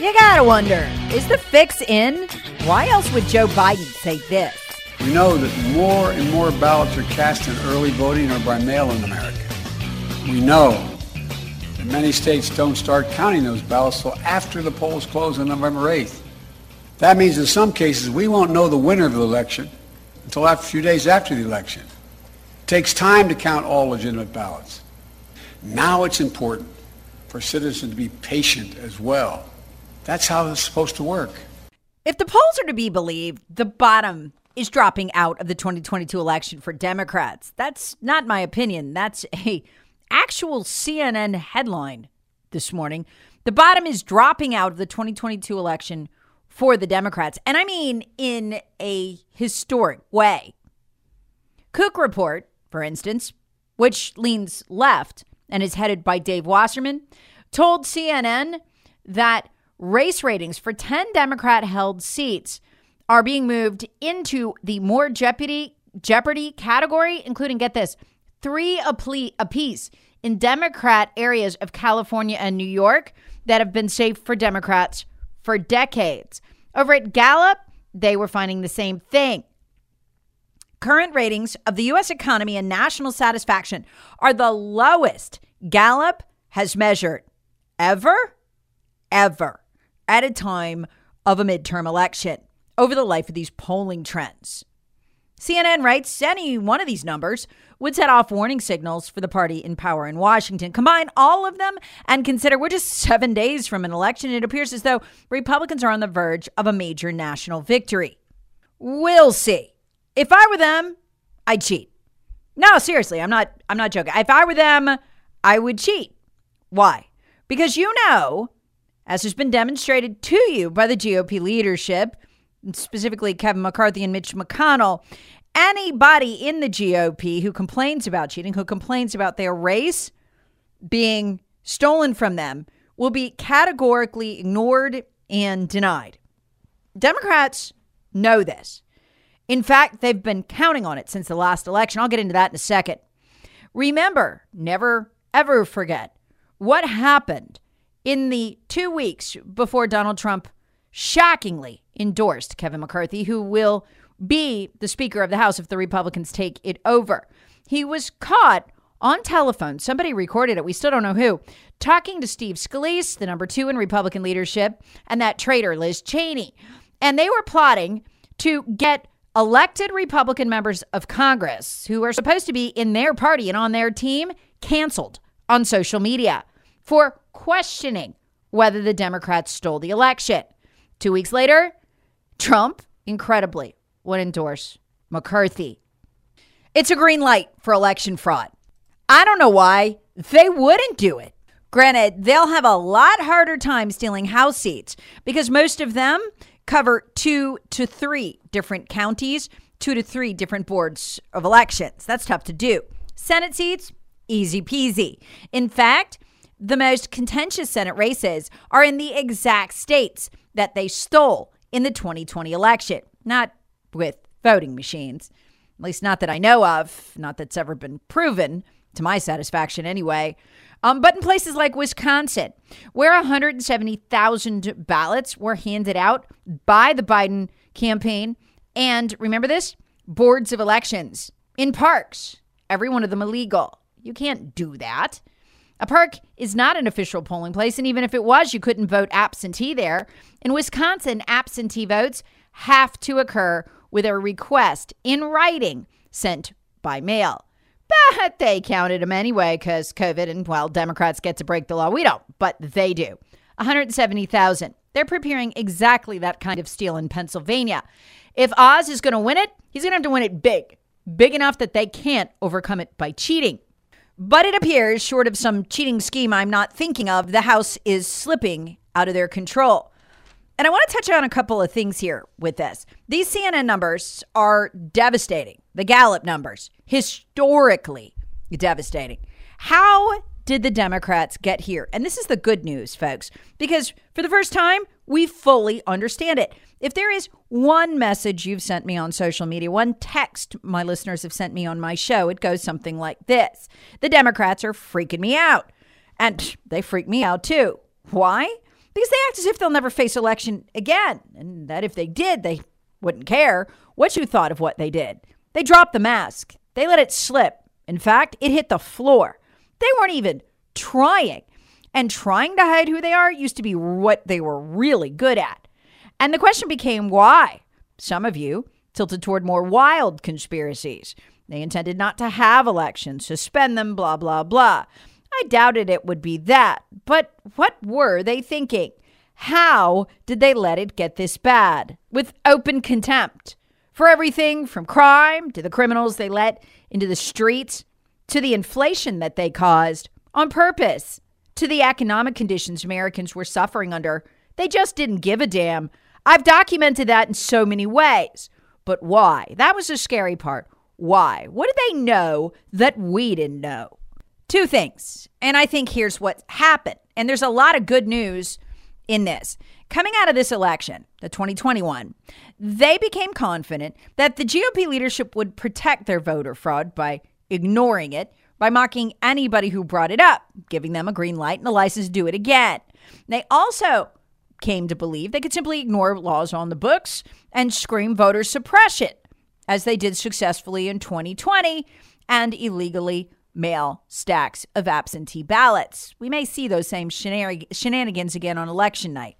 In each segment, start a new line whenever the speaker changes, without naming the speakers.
You gotta wonder, is the fix in? Why else would Joe Biden say this?
We know that more and more ballots are cast in early voting or by mail in America. We know that many states don't start counting those ballots until after the polls close on November 8th. That means in some cases we won't know the winner of the election until a few days after the election. It takes time to count all legitimate ballots. Now it's important for citizens to be patient as well. That's how it's supposed to work.
If the polls are to be believed, the bottom is dropping out of the 2022 election for Democrats. That's not my opinion. That's a actual CNN headline this morning. The bottom is dropping out of the 2022 election for the Democrats. And I mean in a historic way. Cook Report, for instance, which leans left and is headed by Dave Wasserman, told CNN that race ratings for 10 Democrat held seats are being moved into the more jeopardy jeopardy category, including get this, three apiece in Democrat areas of California and New York that have been safe for Democrats for decades. Over at Gallup, they were finding the same thing. Current ratings of the U.S. economy and national satisfaction are the lowest Gallup has measured ever, ever at a time of a midterm election over the life of these polling trends. CNN writes any one of these numbers would set off warning signals for the party in power in Washington. Combine all of them and consider we're just seven days from an election. It appears as though Republicans are on the verge of a major national victory. We'll see. If I were them, I'd cheat. No, seriously, I'm not I'm not joking. If I were them, I would cheat. Why? Because you know as has been demonstrated to you by the GOP leadership, specifically Kevin McCarthy and Mitch McConnell. Anybody in the GOP who complains about cheating, who complains about their race being stolen from them, will be categorically ignored and denied. Democrats know this. In fact, they've been counting on it since the last election. I'll get into that in a second. Remember, never, ever forget what happened in the two weeks before Donald Trump shockingly endorsed Kevin McCarthy, who will be the Speaker of the House if the Republicans take it over. He was caught on telephone. Somebody recorded it. We still don't know who. Talking to Steve Scalise, the number two in Republican leadership, and that traitor, Liz Cheney. And they were plotting to get elected Republican members of Congress who are supposed to be in their party and on their team canceled on social media for questioning whether the Democrats stole the election. Two weeks later, Trump, incredibly, would endorse McCarthy. It's a green light for election fraud. I don't know why they wouldn't do it. Granted, they'll have a lot harder time stealing House seats because most of them cover two to three different counties, two to three different boards of elections. That's tough to do. Senate seats, easy peasy. In fact, the most contentious Senate races are in the exact states that they stole in the 2020 election, not with voting machines. At least, not that I know of, not that's ever been proven to my satisfaction anyway. Um, but in places like Wisconsin, where 170,000 ballots were handed out by the Biden campaign, and remember this boards of elections in parks, every one of them illegal. You can't do that. A park is not an official polling place, and even if it was, you couldn't vote absentee there. In Wisconsin, absentee votes have to occur with a request in writing sent by mail. But they counted them anyway because COVID and, well, Democrats get to break the law. We don't, but they do. 170,000. They're preparing exactly that kind of steal in Pennsylvania. If Oz is going to win it, he's going to have to win it big, big enough that they can't overcome it by cheating. But it appears, short of some cheating scheme I'm not thinking of, the House is slipping out of their control. And I want to touch on a couple of things here with this. These CNN numbers are devastating. The Gallup numbers, historically devastating. How did the Democrats get here? And this is the good news, folks, because for the first time, we fully understand it. If there is one message you've sent me on social media, one text my listeners have sent me on my show, it goes something like this The Democrats are freaking me out. And they freak me out too. Why? because they act as if they'll never face election again, and that if they did, they wouldn't care what you thought of what they did. They dropped the mask, they let it slip. In fact, it hit the floor. They weren't even trying. And trying to hide who they are used to be what they were really good at. And the question became why? Some of you tilted toward more wild conspiracies. They intended not to have elections, suspend them, blah, blah, blah. I doubted it would be that. But what were they thinking? How did they let it get this bad? With open contempt for everything from crime to the criminals they let into the streets to the inflation that they caused on purpose to the economic conditions Americans were suffering under. They just didn't give a damn. I've documented that in so many ways. But why? That was the scary part. Why? What did they know that we didn't know? Two things. And I think here's what happened. And there's a lot of good news in this. Coming out of this election, the 2021, they became confident that the GOP leadership would protect their voter fraud by ignoring it, by mocking anybody who brought it up, giving them a green light and a license to do it again. They also came to believe they could simply ignore laws on the books and scream voter suppression, as they did successfully in 2020 and illegally mail stacks of absentee ballots. We may see those same shenanigans again on election night.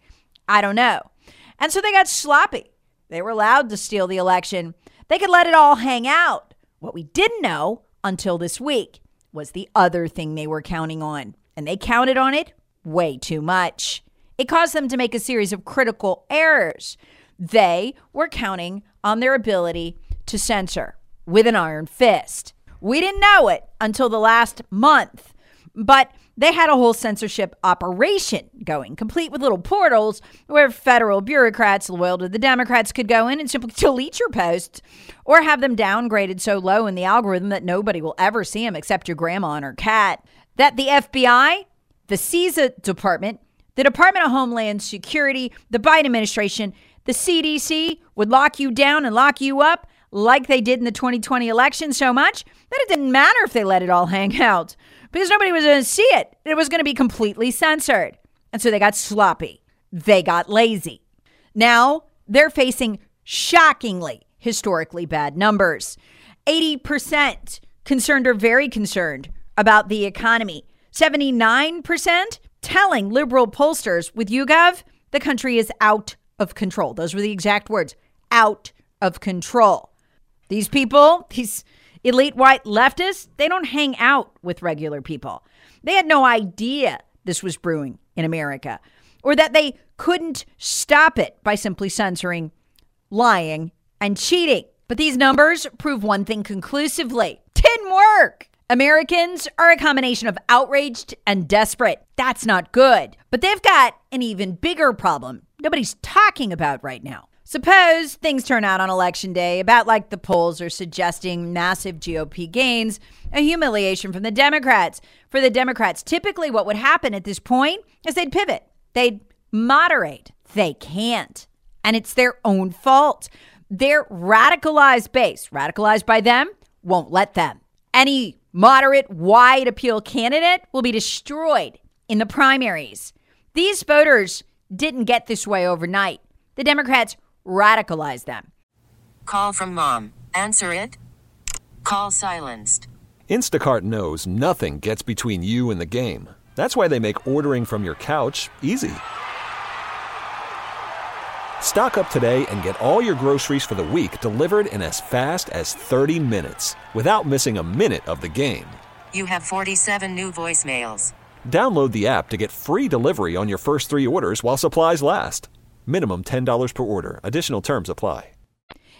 I don't know. And so they got sloppy. They were allowed to steal the election. They could let it all hang out. What we didn't know until this week was the other thing they were counting on. And they counted on it way too much. It caused them to make a series of critical errors. They were counting on their ability to censor with an iron fist. We didn't know it until the last month, but they had a whole censorship operation going, complete with little portals where federal bureaucrats loyal to the Democrats could go in and simply delete your posts or have them downgraded so low in the algorithm that nobody will ever see them except your grandma and her cat. That the FBI, the CISA department, the Department of Homeland Security, the Biden administration, the CDC would lock you down and lock you up like they did in the 2020 election so much that it didn't matter if they let it all hang out because nobody was going to see it. It was going to be completely censored. And so they got sloppy. They got lazy. Now they're facing shockingly historically bad numbers. 80% concerned or very concerned about the economy. 79% telling liberal pollsters with YouGov the country is out of control. Those were the exact words out of control. These people, these elite white leftists, they don't hang out with regular people. They had no idea this was brewing in America or that they couldn't stop it by simply censoring, lying, and cheating. But these numbers prove one thing conclusively didn't work. Americans are a combination of outraged and desperate. That's not good. But they've got an even bigger problem nobody's talking about right now. Suppose things turn out on election day about like the polls are suggesting massive GOP gains, a humiliation from the Democrats. For the Democrats, typically what would happen at this point is they'd pivot, they'd moderate. They can't. And it's their own fault. Their radicalized base, radicalized by them, won't let them. Any moderate, wide appeal candidate will be destroyed in the primaries. These voters didn't get this way overnight. The Democrats radicalized them.
Call from mom. Answer it. Call silenced.
Instacart knows nothing gets between you and the game. That's why they make ordering from your couch easy. Stock up today and get all your groceries for the week delivered in as fast as 30 minutes without missing a minute of the game.
You have 47 new voicemails.
Download the app to get free delivery on your first three orders while supplies last. Minimum $10 per order. Additional terms apply.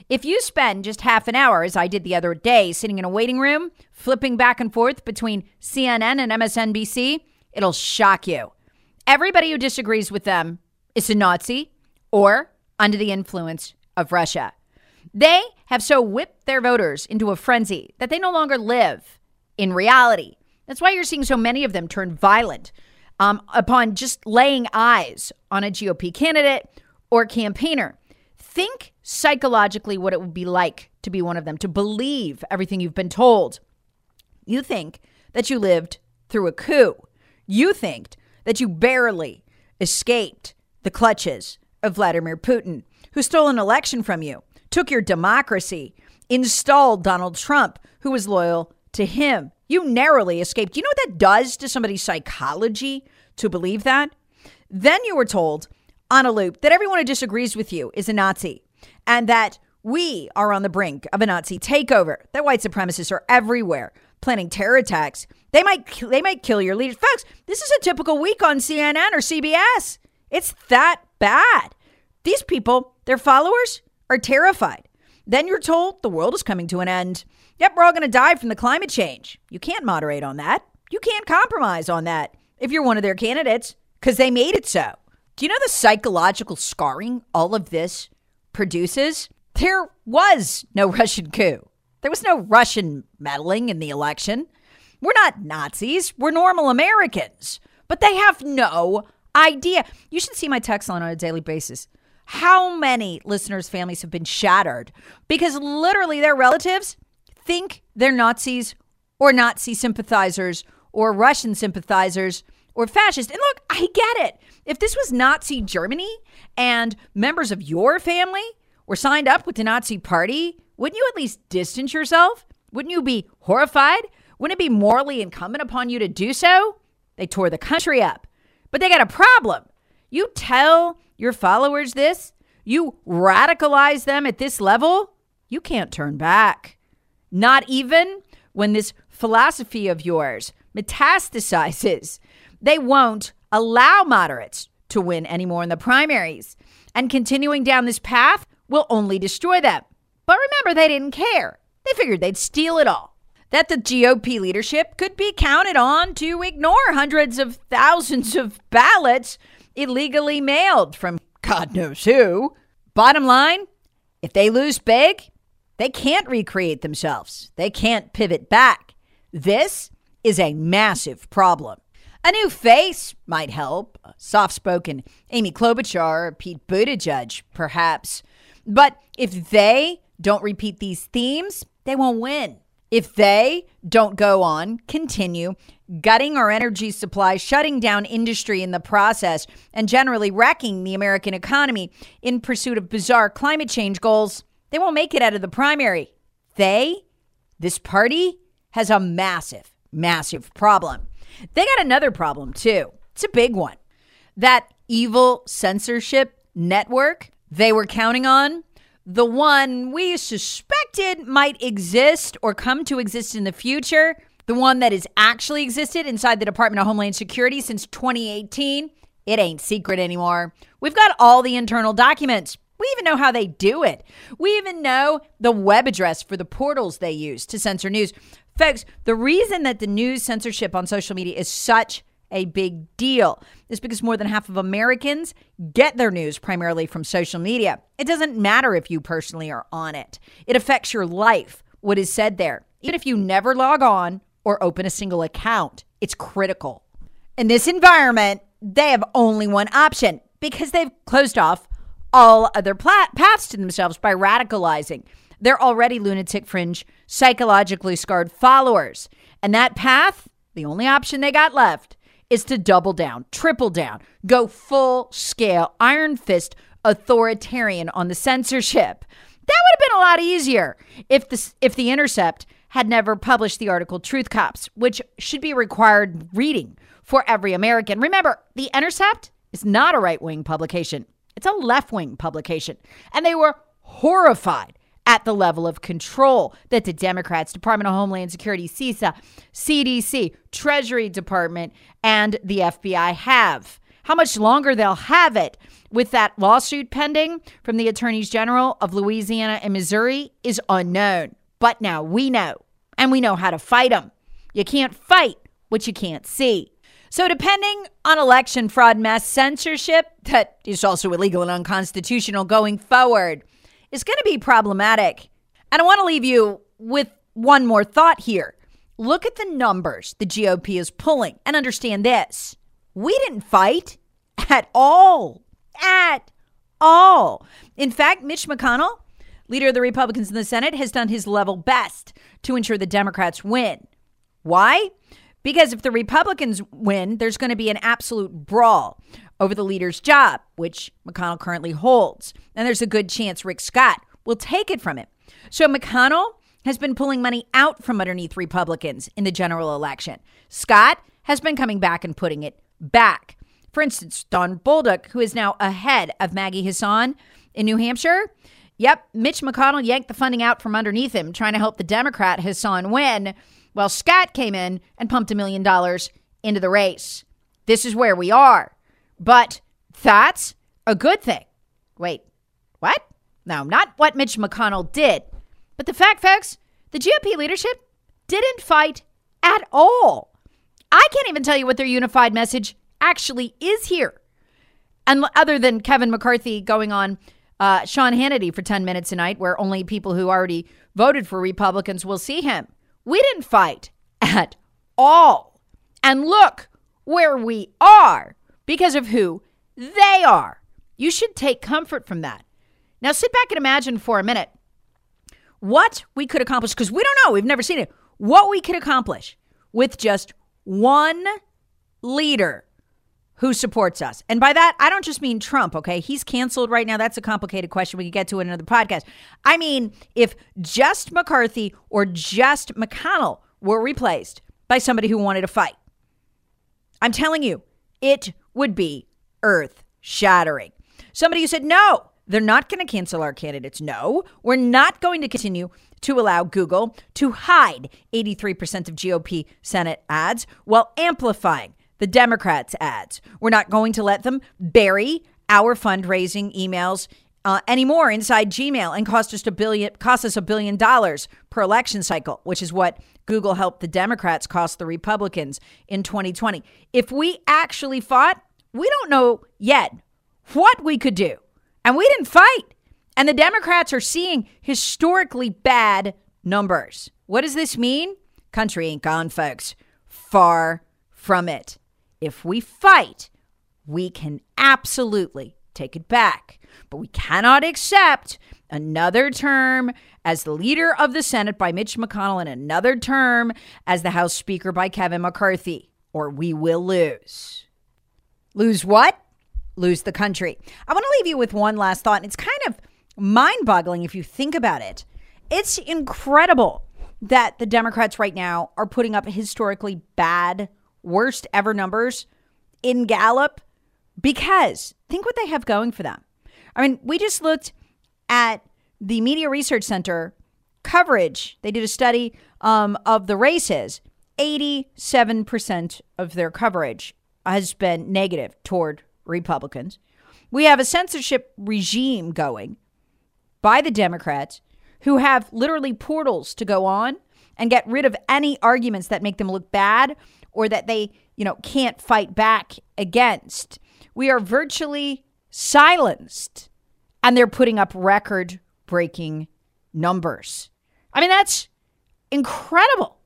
If you spend just half an hour, as I did the other day, sitting in a waiting room, flipping back and forth between CNN and MSNBC, it'll shock you. Everybody who disagrees with them is a Nazi or under the influence of Russia. They have so whipped their voters into a frenzy that they no longer live in reality. That's why you're seeing so many of them turn violent um, upon just laying eyes on a GOP candidate or campaigner. Think psychologically what it would be like to be one of them, to believe everything you've been told. You think that you lived through a coup. You think that you barely escaped the clutches of Vladimir Putin, who stole an election from you, took your democracy, installed Donald Trump, who was loyal to him. You narrowly escaped. You know what that does to somebody's psychology to believe that? Then you were told on a loop that everyone who disagrees with you is a Nazi and that we are on the brink of a Nazi takeover, that white supremacists are everywhere planning terror attacks. They might they might kill your leaders. Folks, this is a typical week on CNN or CBS. It's that bad. These people, their followers, are terrified. Then you're told the world is coming to an end. Yep, we're all going to die from the climate change. You can't moderate on that. You can't compromise on that if you're one of their candidates because they made it so. Do you know the psychological scarring all of this produces? There was no Russian coup. There was no Russian meddling in the election. We're not Nazis. We're normal Americans. But they have no idea. You should see my text line on a daily basis. How many listeners' families have been shattered because literally their relatives think they're Nazis or Nazi sympathizers or Russian sympathizers or fascist. And look, I get it. If this was Nazi Germany and members of your family were signed up with the Nazi party, wouldn't you at least distance yourself? Wouldn't you be horrified? Wouldn't it be morally incumbent upon you to do so? They tore the country up. But they got a problem. You tell your followers this, you radicalize them at this level, you can't turn back. Not even when this philosophy of yours metastasizes. They won't allow moderates to win anymore in the primaries. And continuing down this path will only destroy them. But remember, they didn't care. They figured they'd steal it all. That the GOP leadership could be counted on to ignore hundreds of thousands of ballots illegally mailed from God knows who. Bottom line if they lose big, they can't recreate themselves, they can't pivot back. This is a massive problem. A new face might help. Soft spoken Amy Klobuchar Pete Buttigieg, perhaps. But if they don't repeat these themes, they won't win. If they don't go on, continue gutting our energy supply, shutting down industry in the process, and generally wrecking the American economy in pursuit of bizarre climate change goals, they won't make it out of the primary. They, this party, has a massive, massive problem. They got another problem too. It's a big one. That evil censorship network they were counting on, the one we suspected might exist or come to exist in the future, the one that has actually existed inside the Department of Homeland Security since 2018, it ain't secret anymore. We've got all the internal documents. We even know how they do it. We even know the web address for the portals they use to censor news. Folks, the reason that the news censorship on social media is such a big deal is because more than half of Americans get their news primarily from social media. It doesn't matter if you personally are on it, it affects your life, what is said there. Even if you never log on or open a single account, it's critical. In this environment, they have only one option because they've closed off all other pla- paths to themselves by radicalizing their already lunatic fringe, psychologically scarred followers. And that path, the only option they got left, is to double down, triple down, go full scale, iron fist authoritarian on the censorship. That would have been a lot easier if the if the Intercept had never published the article Truth Cops, which should be required reading for every American. Remember, the Intercept is not a right-wing publication. It's a left-wing publication. And they were horrified at the level of control that the Democrats, Department of Homeland Security, CISA, CDC, Treasury Department, and the FBI have. How much longer they'll have it with that lawsuit pending from the attorneys general of Louisiana and Missouri is unknown. But now we know, and we know how to fight them. You can't fight what you can't see. So, depending on election fraud mass censorship, that is also illegal and unconstitutional going forward, is going to be problematic. And I want to leave you with one more thought here. Look at the numbers the GOP is pulling and understand this. We didn't fight at all. At all. In fact, Mitch McConnell, leader of the Republicans in the Senate, has done his level best to ensure the Democrats win. Why? Because if the Republicans win, there's going to be an absolute brawl over the leader's job, which McConnell currently holds. And there's a good chance Rick Scott will take it from him. So McConnell has been pulling money out from underneath Republicans in the general election. Scott has been coming back and putting it back. For instance, Don Bolduc, who is now ahead of Maggie Hassan in New Hampshire. Yep, Mitch McConnell yanked the funding out from underneath him, trying to help the Democrat Hassan win, while Scott came in and pumped a million dollars into the race. This is where we are. But that's a good thing. Wait, what? No, not what Mitch McConnell did. But the fact, folks, the GOP leadership didn't fight at all. I can't even tell you what their unified message actually is here. And other than Kevin McCarthy going on uh, Sean Hannity for 10 minutes tonight, where only people who already voted for Republicans will see him. We didn't fight at all. And look where we are because of who they are. You should take comfort from that. Now sit back and imagine for a minute what we could accomplish, because we don't know, we've never seen it, what we could accomplish with just one leader who supports us. And by that, I don't just mean Trump, okay? He's canceled right now. That's a complicated question. We can get to it in another podcast. I mean, if just McCarthy or just McConnell were replaced by somebody who wanted to fight, I'm telling you, it would be earth shattering. Somebody who said, no, they're not going to cancel our candidates. No, we're not going to continue to allow Google to hide 83% of GOP Senate ads while amplifying the Democrats' ads. We're not going to let them bury our fundraising emails uh, anymore inside Gmail and cost us a billion cost us a billion dollars per election cycle, which is what Google helped the Democrats cost the Republicans in 2020. If we actually fought, we don't know yet what we could do. And we didn't fight. And the Democrats are seeing historically bad numbers. What does this mean? Country ain't gone, folks. Far from it. If we fight, we can absolutely take it back. But we cannot accept another term as the leader of the Senate by Mitch McConnell and another term as the House Speaker by Kevin McCarthy, or we will lose. Lose what? Lose the country. I want to leave you with one last thought. And it's kind of mind boggling if you think about it. It's incredible that the Democrats right now are putting up historically bad, worst ever numbers in Gallup because think what they have going for them. I mean, we just looked at the Media Research Center coverage. They did a study um, of the races. 87% of their coverage has been negative toward Republicans. We have a censorship regime going by the Democrats who have literally portals to go on and get rid of any arguments that make them look bad or that they, you know, can't fight back against. We are virtually silenced and they're putting up record breaking numbers. I mean, that's incredible.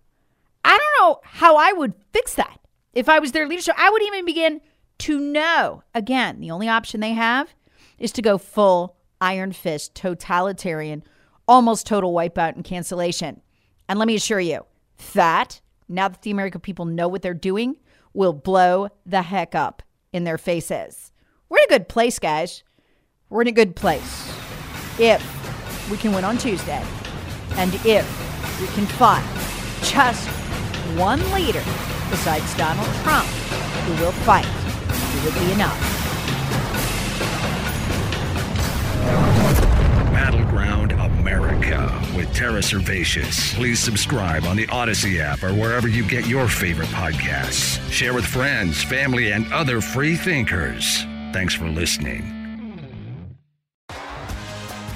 I don't know how I would fix that. If I was their leadership, I would even begin to know. Again, the only option they have is to go full iron fist, totalitarian, almost total wipeout and cancellation. And let me assure you, that, now that the American people know what they're doing, will blow the heck up in their faces. We're in a good place, guys. We're in a good place. If we can win on Tuesday, and if we can find just one leader besides Donald Trump who will fight, it would be enough.
Battleground America with Tara Servatius. Please subscribe on the Odyssey app or wherever you get your favorite podcasts. Share with friends, family, and other free thinkers. Thanks for listening.